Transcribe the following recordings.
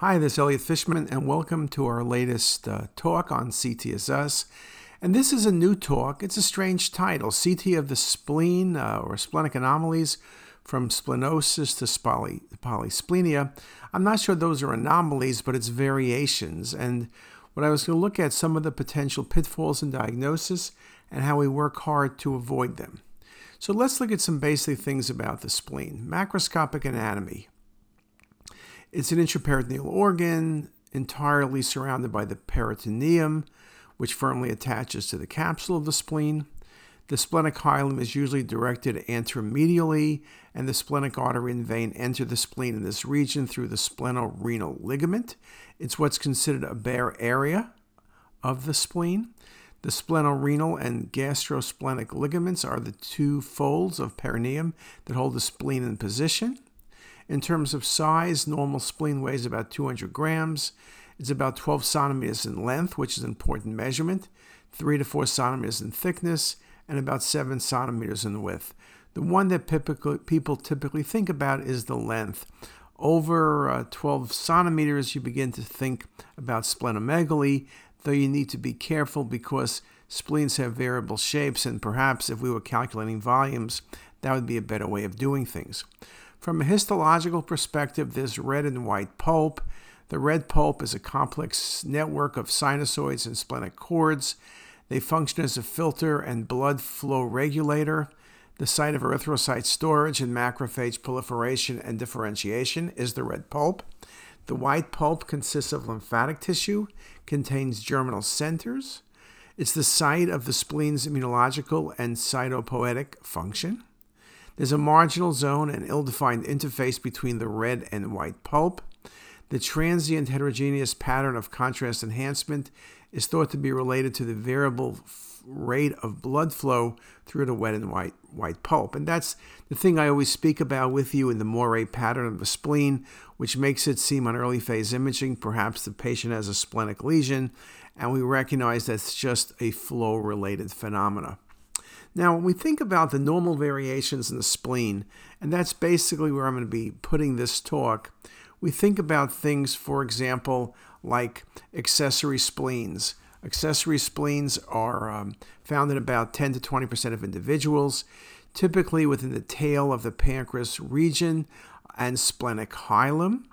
Hi, this is Elliot Fishman, and welcome to our latest uh, talk on CTisus. And this is a new talk. It's a strange title CT of the spleen uh, or splenic anomalies from splenosis to poly- polysplenia. I'm not sure those are anomalies, but it's variations. And what I was going to look at some of the potential pitfalls in diagnosis and how we work hard to avoid them. So let's look at some basic things about the spleen. Macroscopic anatomy. It's an intraperitoneal organ entirely surrounded by the peritoneum, which firmly attaches to the capsule of the spleen. The splenic hilum is usually directed anteromedially, and the splenic artery and vein enter the spleen in this region through the splenorenal ligament. It's what's considered a bare area of the spleen. The splenorenal and gastrosplenic ligaments are the two folds of perineum that hold the spleen in position. In terms of size, normal spleen weighs about 200 grams. It's about 12 centimeters in length, which is an important measurement, 3 to 4 centimeters in thickness, and about 7 centimeters in width. The one that people typically think about is the length. Over uh, 12 centimeters, you begin to think about splenomegaly, though you need to be careful because spleens have variable shapes, and perhaps if we were calculating volumes, that would be a better way of doing things. From a histological perspective, this red and white pulp. The red pulp is a complex network of sinusoids and splenic cords. They function as a filter and blood flow regulator. The site of erythrocyte storage and macrophage proliferation and differentiation is the red pulp. The white pulp consists of lymphatic tissue, contains germinal centers. It's the site of the spleen's immunological and cytopoietic function. There's a marginal zone and ill defined interface between the red and white pulp. The transient heterogeneous pattern of contrast enhancement is thought to be related to the variable rate of blood flow through the wet and white white pulp. And that's the thing I always speak about with you in the moire pattern of the spleen, which makes it seem on early phase imaging perhaps the patient has a splenic lesion, and we recognize that's just a flow related phenomena. Now, when we think about the normal variations in the spleen, and that's basically where I'm going to be putting this talk, we think about things, for example, like accessory spleens. Accessory spleens are um, found in about 10 to 20% of individuals, typically within the tail of the pancreas region and splenic hilum.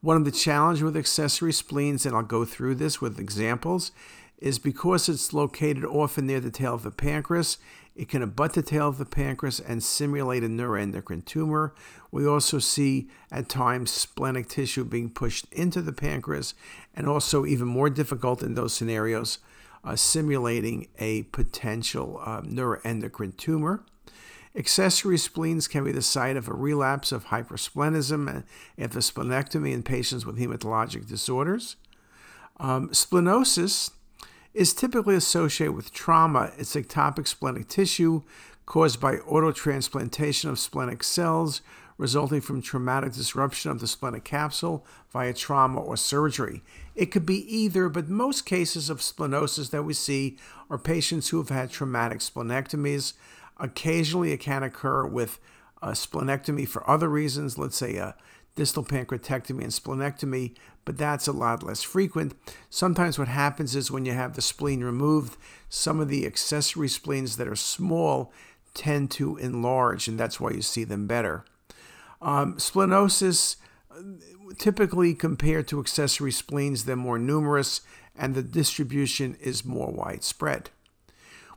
One of the challenges with accessory spleens, and I'll go through this with examples, is because it's located often near the tail of the pancreas, it can abut the tail of the pancreas and simulate a neuroendocrine tumor. We also see at times splenic tissue being pushed into the pancreas, and also, even more difficult in those scenarios, uh, simulating a potential uh, neuroendocrine tumor. Accessory spleens can be the site of a relapse of hypersplenism after splenectomy in patients with hematologic disorders. Um, splenosis is typically associated with trauma. It's ectopic splenic tissue caused by autotransplantation of splenic cells resulting from traumatic disruption of the splenic capsule via trauma or surgery. It could be either, but most cases of splenosis that we see are patients who have had traumatic splenectomies. Occasionally, it can occur with a splenectomy for other reasons, let's say a distal pancreatectomy and splenectomy, but that's a lot less frequent. Sometimes what happens is when you have the spleen removed, some of the accessory spleens that are small tend to enlarge, and that's why you see them better. Um, splenosis, typically compared to accessory spleens, they're more numerous and the distribution is more widespread.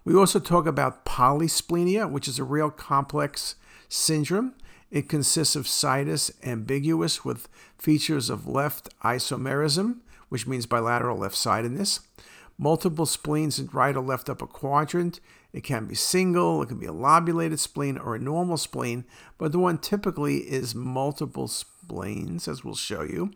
We also talk about polysplenia, which is a real complex syndrome. It consists of situs ambiguous with features of left isomerism, which means bilateral left sidedness, multiple spleens in right or left upper quadrant. It can be single, it can be a lobulated spleen or a normal spleen, but the one typically is multiple spleens, as we'll show you.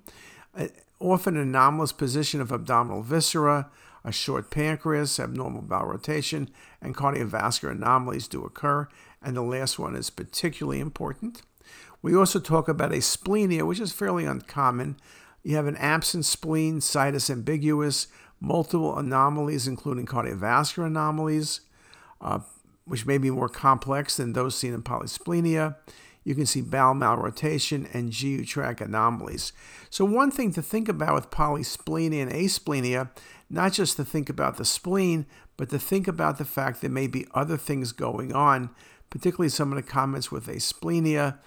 Uh, often an anomalous position of abdominal viscera, a short pancreas, abnormal bowel rotation, and cardiovascular anomalies do occur. And the last one is particularly important. We also talk about asplenia, which is fairly uncommon. You have an absent spleen, situs ambiguous, multiple anomalies, including cardiovascular anomalies, uh, which may be more complex than those seen in polysplenia. You can see bowel malrotation and GU tract anomalies. So, one thing to think about with polysplenia and asplenia, not just to think about the spleen, but to think about the fact there may be other things going on, particularly some of the comments with asplenia.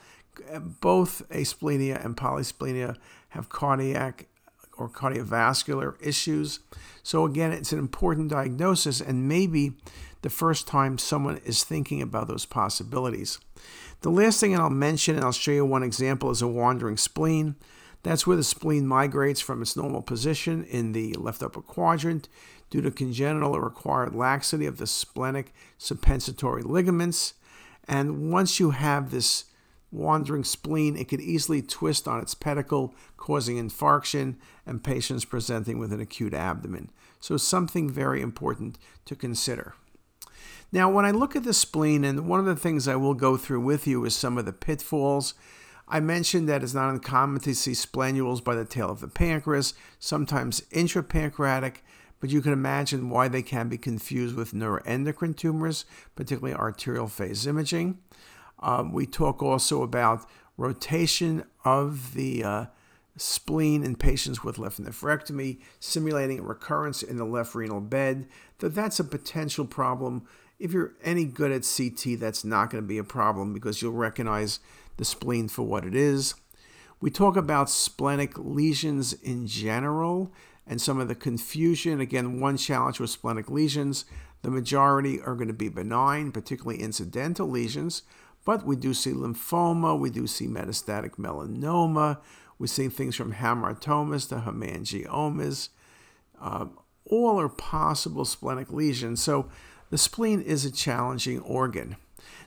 Both asplenia and polysplenia have cardiac or cardiovascular issues. So, again, it's an important diagnosis and maybe the first time someone is thinking about those possibilities. The last thing I'll mention, and I'll show you one example, is a wandering spleen. That's where the spleen migrates from its normal position in the left upper quadrant due to congenital or acquired laxity of the splenic suppensatory ligaments. And once you have this wandering spleen, it could easily twist on its pedicle, causing infarction and patients presenting with an acute abdomen. So, something very important to consider. Now, when I look at the spleen, and one of the things I will go through with you is some of the pitfalls. I mentioned that it's not uncommon to see splenules by the tail of the pancreas, sometimes intrapancreatic, but you can imagine why they can be confused with neuroendocrine tumors, particularly arterial phase imaging. Um, we talk also about rotation of the uh, spleen in patients with left nephrectomy, simulating a recurrence in the left renal bed. That that's a potential problem. If you're any good at CT, that's not going to be a problem because you'll recognize the spleen for what it is. We talk about splenic lesions in general and some of the confusion. Again, one challenge with splenic lesions, the majority are going to be benign, particularly incidental lesions, but we do see lymphoma, we do see metastatic melanoma, we see things from hamartomas to hemangiomas. Uh, all are possible splenic lesions. So the spleen is a challenging organ.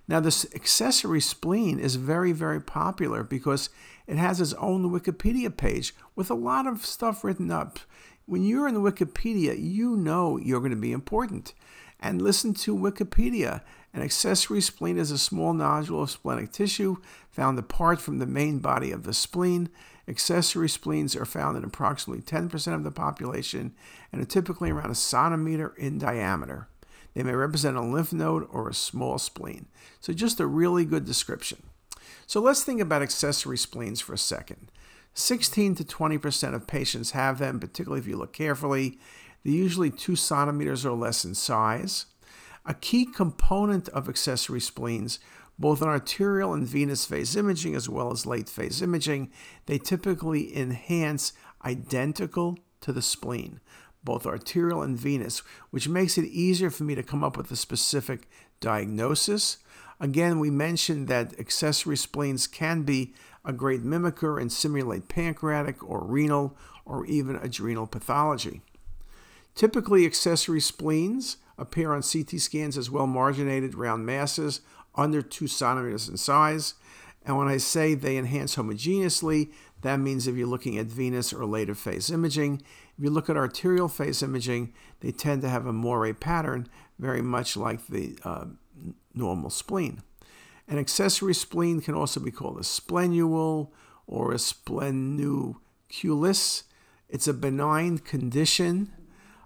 Now, this accessory spleen is very, very popular because it has its own Wikipedia page with a lot of stuff written up. When you're in the Wikipedia, you know you're going to be important. And listen to Wikipedia. An accessory spleen is a small nodule of splenic tissue found apart from the main body of the spleen. Accessory spleens are found in approximately 10% of the population and are typically around a centimeter in diameter. They may represent a lymph node or a small spleen. So, just a really good description. So, let's think about accessory spleens for a second. 16 to 20% of patients have them, particularly if you look carefully. They're usually two centimeters or less in size. A key component of accessory spleens, both in arterial and venous phase imaging as well as late phase imaging, they typically enhance identical to the spleen both arterial and venous, which makes it easier for me to come up with a specific diagnosis. Again, we mentioned that accessory spleens can be a great mimicker and simulate pancreatic or renal or even adrenal pathology. Typically, accessory spleens appear on CT scans as well marginated round masses under 2 centimeters in size. And when I say they enhance homogeneously, that means if you're looking at venous or later phase imaging, if you look at arterial phase imaging, they tend to have a moire pattern, very much like the uh, normal spleen. An accessory spleen can also be called a splenule or a splenuculus. It's a benign condition.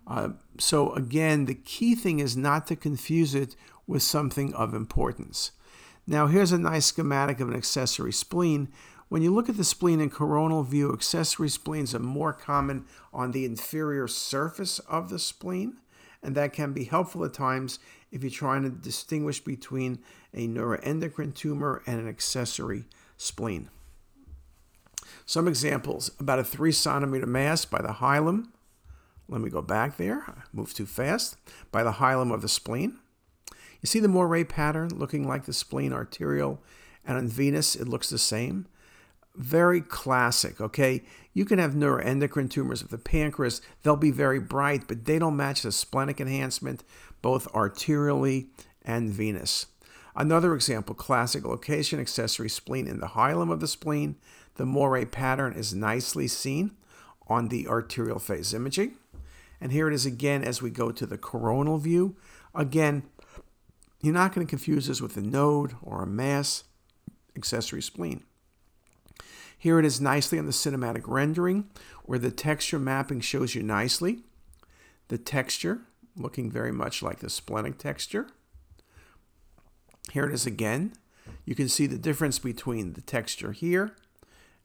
Uh, so, again, the key thing is not to confuse it with something of importance. Now, here's a nice schematic of an accessory spleen. When you look at the spleen in coronal view, accessory spleens are more common on the inferior surface of the spleen, and that can be helpful at times if you're trying to distinguish between a neuroendocrine tumor and an accessory spleen. Some examples about a three centimeter mass by the hilum. Let me go back there, I moved too fast. By the hilum of the spleen. You see the moire pattern looking like the spleen arterial, and on venous it looks the same very classic, okay? You can have neuroendocrine tumors of the pancreas. They'll be very bright, but they don't match the splenic enhancement, both arterially and venous. Another example, classic location, accessory spleen in the hilum of the spleen. The moire pattern is nicely seen on the arterial phase imaging. And here it is again as we go to the coronal view. Again, you're not going to confuse this with a node or a mass accessory spleen. Here it is nicely on the cinematic rendering where the texture mapping shows you nicely. The texture looking very much like the splenic texture. Here it is again You can see the difference between the texture here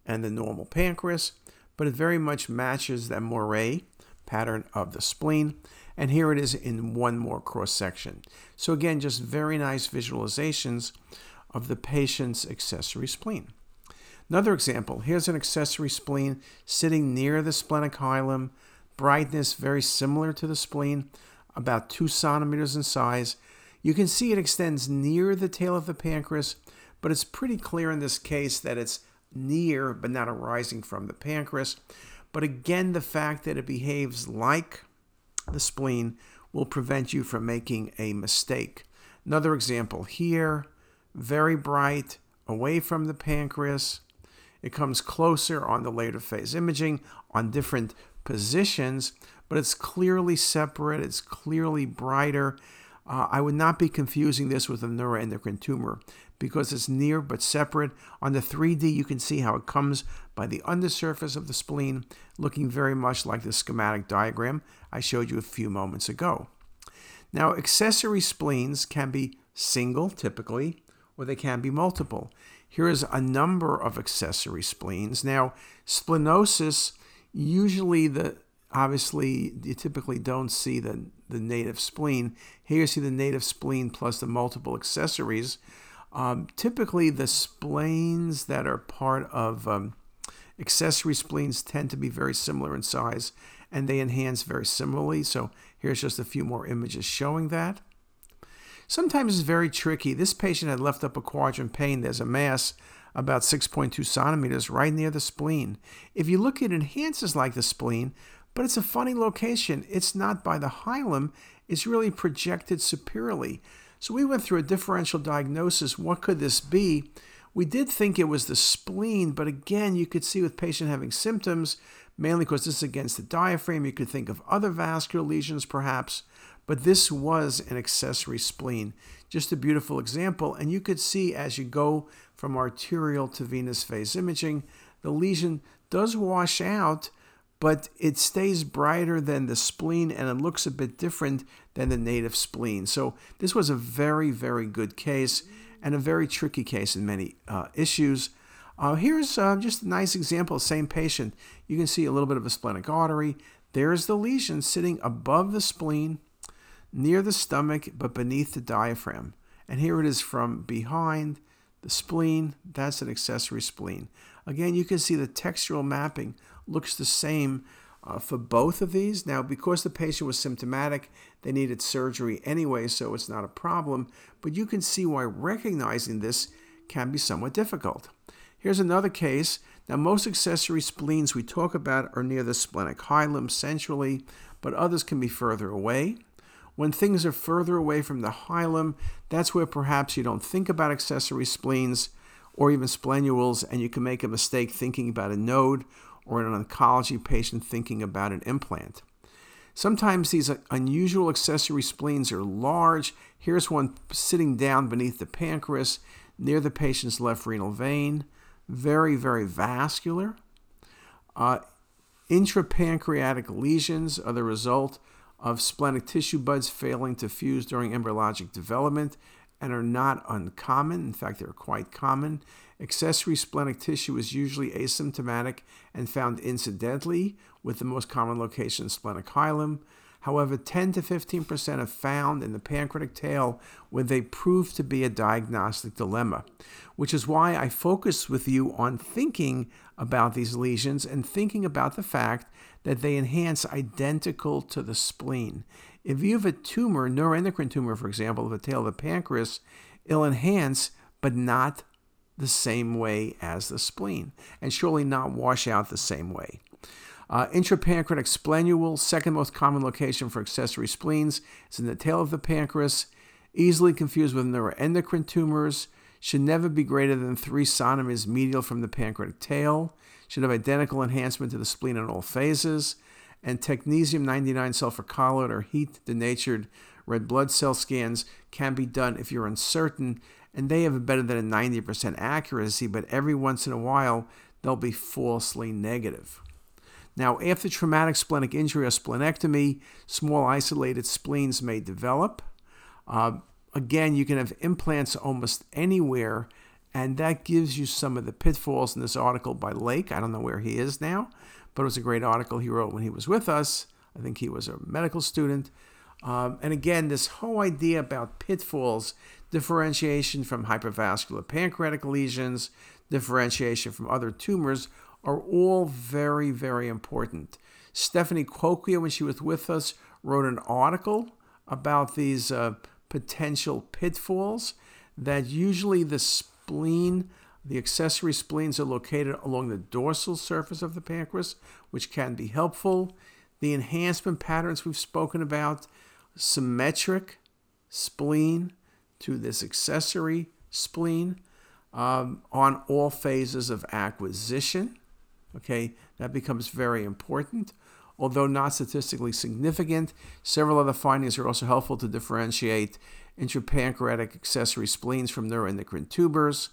and the normal pancreas, but it very much matches that moire pattern of the spleen. And here it is in one more cross section. So again, just very nice visualizations of the patient's accessory spleen. Another example, here's an accessory spleen sitting near the splenic hilum, brightness very similar to the spleen, about two centimeters in size. You can see it extends near the tail of the pancreas, but it's pretty clear in this case that it's near but not arising from the pancreas. But again, the fact that it behaves like the spleen will prevent you from making a mistake. Another example here, very bright, away from the pancreas. It comes closer on the later phase imaging on different positions, but it's clearly separate, it's clearly brighter. Uh, I would not be confusing this with a neuroendocrine tumor because it's near but separate. On the 3D, you can see how it comes by the undersurface of the spleen, looking very much like the schematic diagram I showed you a few moments ago. Now, accessory spleens can be single, typically, or they can be multiple. Here is a number of accessory spleens. Now, splenosis, usually the obviously you typically don't see the, the native spleen. Here you see the native spleen plus the multiple accessories. Um, typically, the spleens that are part of um, accessory spleens tend to be very similar in size and they enhance very similarly. So here's just a few more images showing that. Sometimes it's very tricky. This patient had left upper quadrant pain. There's a mass about 6.2 centimeters right near the spleen. If you look, it enhances like the spleen, but it's a funny location. It's not by the hilum, it's really projected superiorly. So we went through a differential diagnosis. What could this be? We did think it was the spleen, but again, you could see with patient having symptoms, mainly because this is against the diaphragm. You could think of other vascular lesions perhaps, but this was an accessory spleen. Just a beautiful example. And you could see as you go from arterial to venous phase imaging, the lesion does wash out, but it stays brighter than the spleen and it looks a bit different than the native spleen. So this was a very, very good case and a very tricky case in many uh, issues. Uh, here's uh, just a nice example, same patient. You can see a little bit of a splenic artery. There's the lesion sitting above the spleen near the stomach but beneath the diaphragm. And here it is from behind the spleen. That's an accessory spleen. Again, you can see the textural mapping looks the same uh, for both of these. Now, because the patient was symptomatic, they needed surgery anyway, so it's not a problem. But you can see why recognizing this can be somewhat difficult. Here's another case. Now, most accessory spleens we talk about are near the splenic hilum centrally, but others can be further away. When things are further away from the hilum, that's where perhaps you don't think about accessory spleens or even splenules, and you can make a mistake thinking about a node or an oncology patient thinking about an implant. Sometimes these uh, unusual accessory spleens are large. Here's one sitting down beneath the pancreas near the patient's left renal vein. Very, very vascular. Uh, intrapancreatic lesions are the result of splenic tissue buds failing to fuse during embryologic development and are not uncommon. In fact, they're quite common. Accessory splenic tissue is usually asymptomatic and found incidentally, with the most common location splenic hilum. However, 10 to 15% are found in the pancreatic tail where they prove to be a diagnostic dilemma, which is why I focus with you on thinking about these lesions and thinking about the fact that they enhance identical to the spleen. If you have a tumor, neuroendocrine tumor, for example, of the tail of the pancreas, it'll enhance, but not the same way as the spleen, and surely not wash out the same way. Uh, intrapancreatic splenule, second most common location for accessory spleens, is in the tail of the pancreas, easily confused with neuroendocrine tumors, should never be greater than 3 centimeters medial from the pancreatic tail, should have identical enhancement to the spleen in all phases, and technetium 99 sulfur colloid or heat denatured red blood cell scans can be done if you're uncertain, and they have a better than a 90% accuracy, but every once in a while they'll be falsely negative. Now, after traumatic splenic injury or splenectomy, small isolated spleens may develop. Uh, again, you can have implants almost anywhere, and that gives you some of the pitfalls in this article by Lake. I don't know where he is now, but it was a great article he wrote when he was with us. I think he was a medical student. Um, and again, this whole idea about pitfalls, differentiation from hypervascular pancreatic lesions, differentiation from other tumors are all very, very important. Stephanie Coquia, when she was with us, wrote an article about these uh, potential pitfalls that usually the spleen, the accessory spleens are located along the dorsal surface of the pancreas, which can be helpful. The enhancement patterns we've spoken about, symmetric spleen to this accessory spleen um, on all phases of acquisition. Okay, that becomes very important. Although not statistically significant, several other findings are also helpful to differentiate intrapancreatic accessory spleens from neuroendocrine tumors.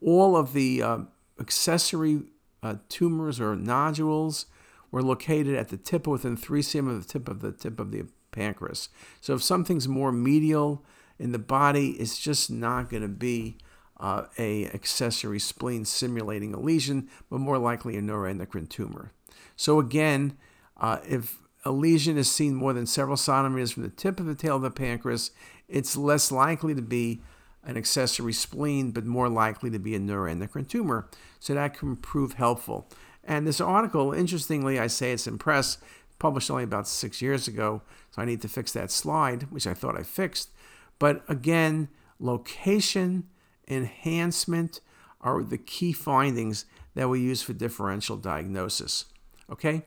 All of the uh, accessory uh, tumors or nodules were located at the tip within 3 cm of the tip of the tip of the pancreas. So if something's more medial in the body, it's just not going to be uh, a accessory spleen simulating a lesion, but more likely a neuroendocrine tumor. So again, uh, if a lesion is seen more than several centimeters from the tip of the tail of the pancreas, it's less likely to be an accessory spleen, but more likely to be a neuroendocrine tumor. So that can prove helpful. And this article, interestingly, I say it's in press, published only about six years ago, so I need to fix that slide, which I thought I fixed. But again, location, enhancement are the key findings that we use for differential diagnosis. Okay?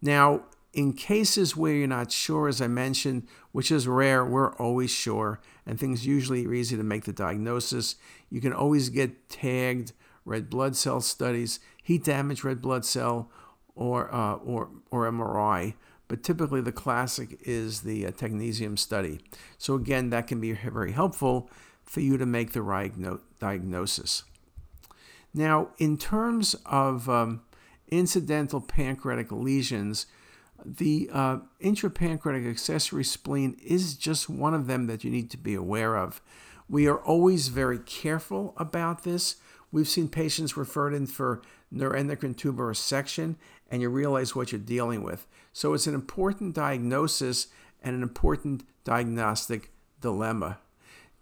Now, in cases where you're not sure, as I mentioned, which is rare, we're always sure, and things usually are easy to make the diagnosis. You can always get tagged red blood cell studies, heat damage red blood cell, or, uh, or, or MRI. But typically, the classic is the uh, technetium study. So, again, that can be very helpful for you to make the right diagnosis. Now, in terms of um, incidental pancreatic lesions, the uh, intrapancreatic accessory spleen is just one of them that you need to be aware of. We are always very careful about this. We've seen patients referred in for neuroendocrine tumor resection, and you realize what you're dealing with. So it's an important diagnosis and an important diagnostic dilemma.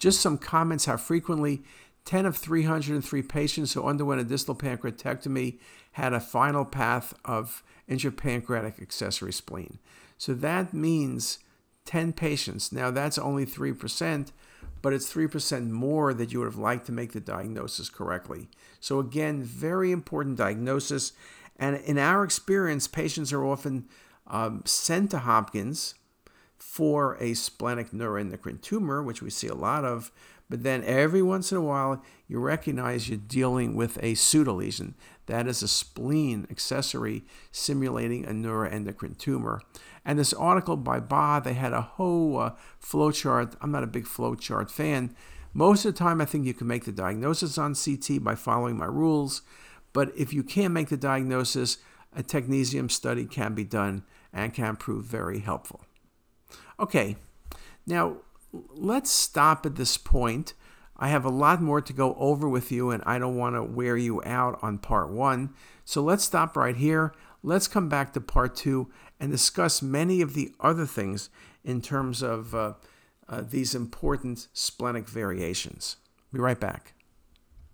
Just some comments how frequently 10 of 303 patients who underwent a distal pancreatectomy had a final path of intrapancreatic accessory spleen. So that means 10 patients. Now that's only 3%, but it's 3% more that you would have liked to make the diagnosis correctly. So again, very important diagnosis. And in our experience, patients are often um, sent to Hopkins for a splenic neuroendocrine tumor, which we see a lot of, but then every once in a while, you recognize you're dealing with a pseudolesion. That is a spleen accessory simulating a neuroendocrine tumor. And this article by Ba, they had a whole uh, flowchart. I'm not a big flowchart fan. Most of the time, I think you can make the diagnosis on CT by following my rules. But if you can't make the diagnosis, a technetium study can be done and can prove very helpful. Okay, now let's stop at this point. I have a lot more to go over with you, and I don't want to wear you out on part one. So let's stop right here. Let's come back to part two and discuss many of the other things in terms of uh, uh, these important splenic variations. Be right back.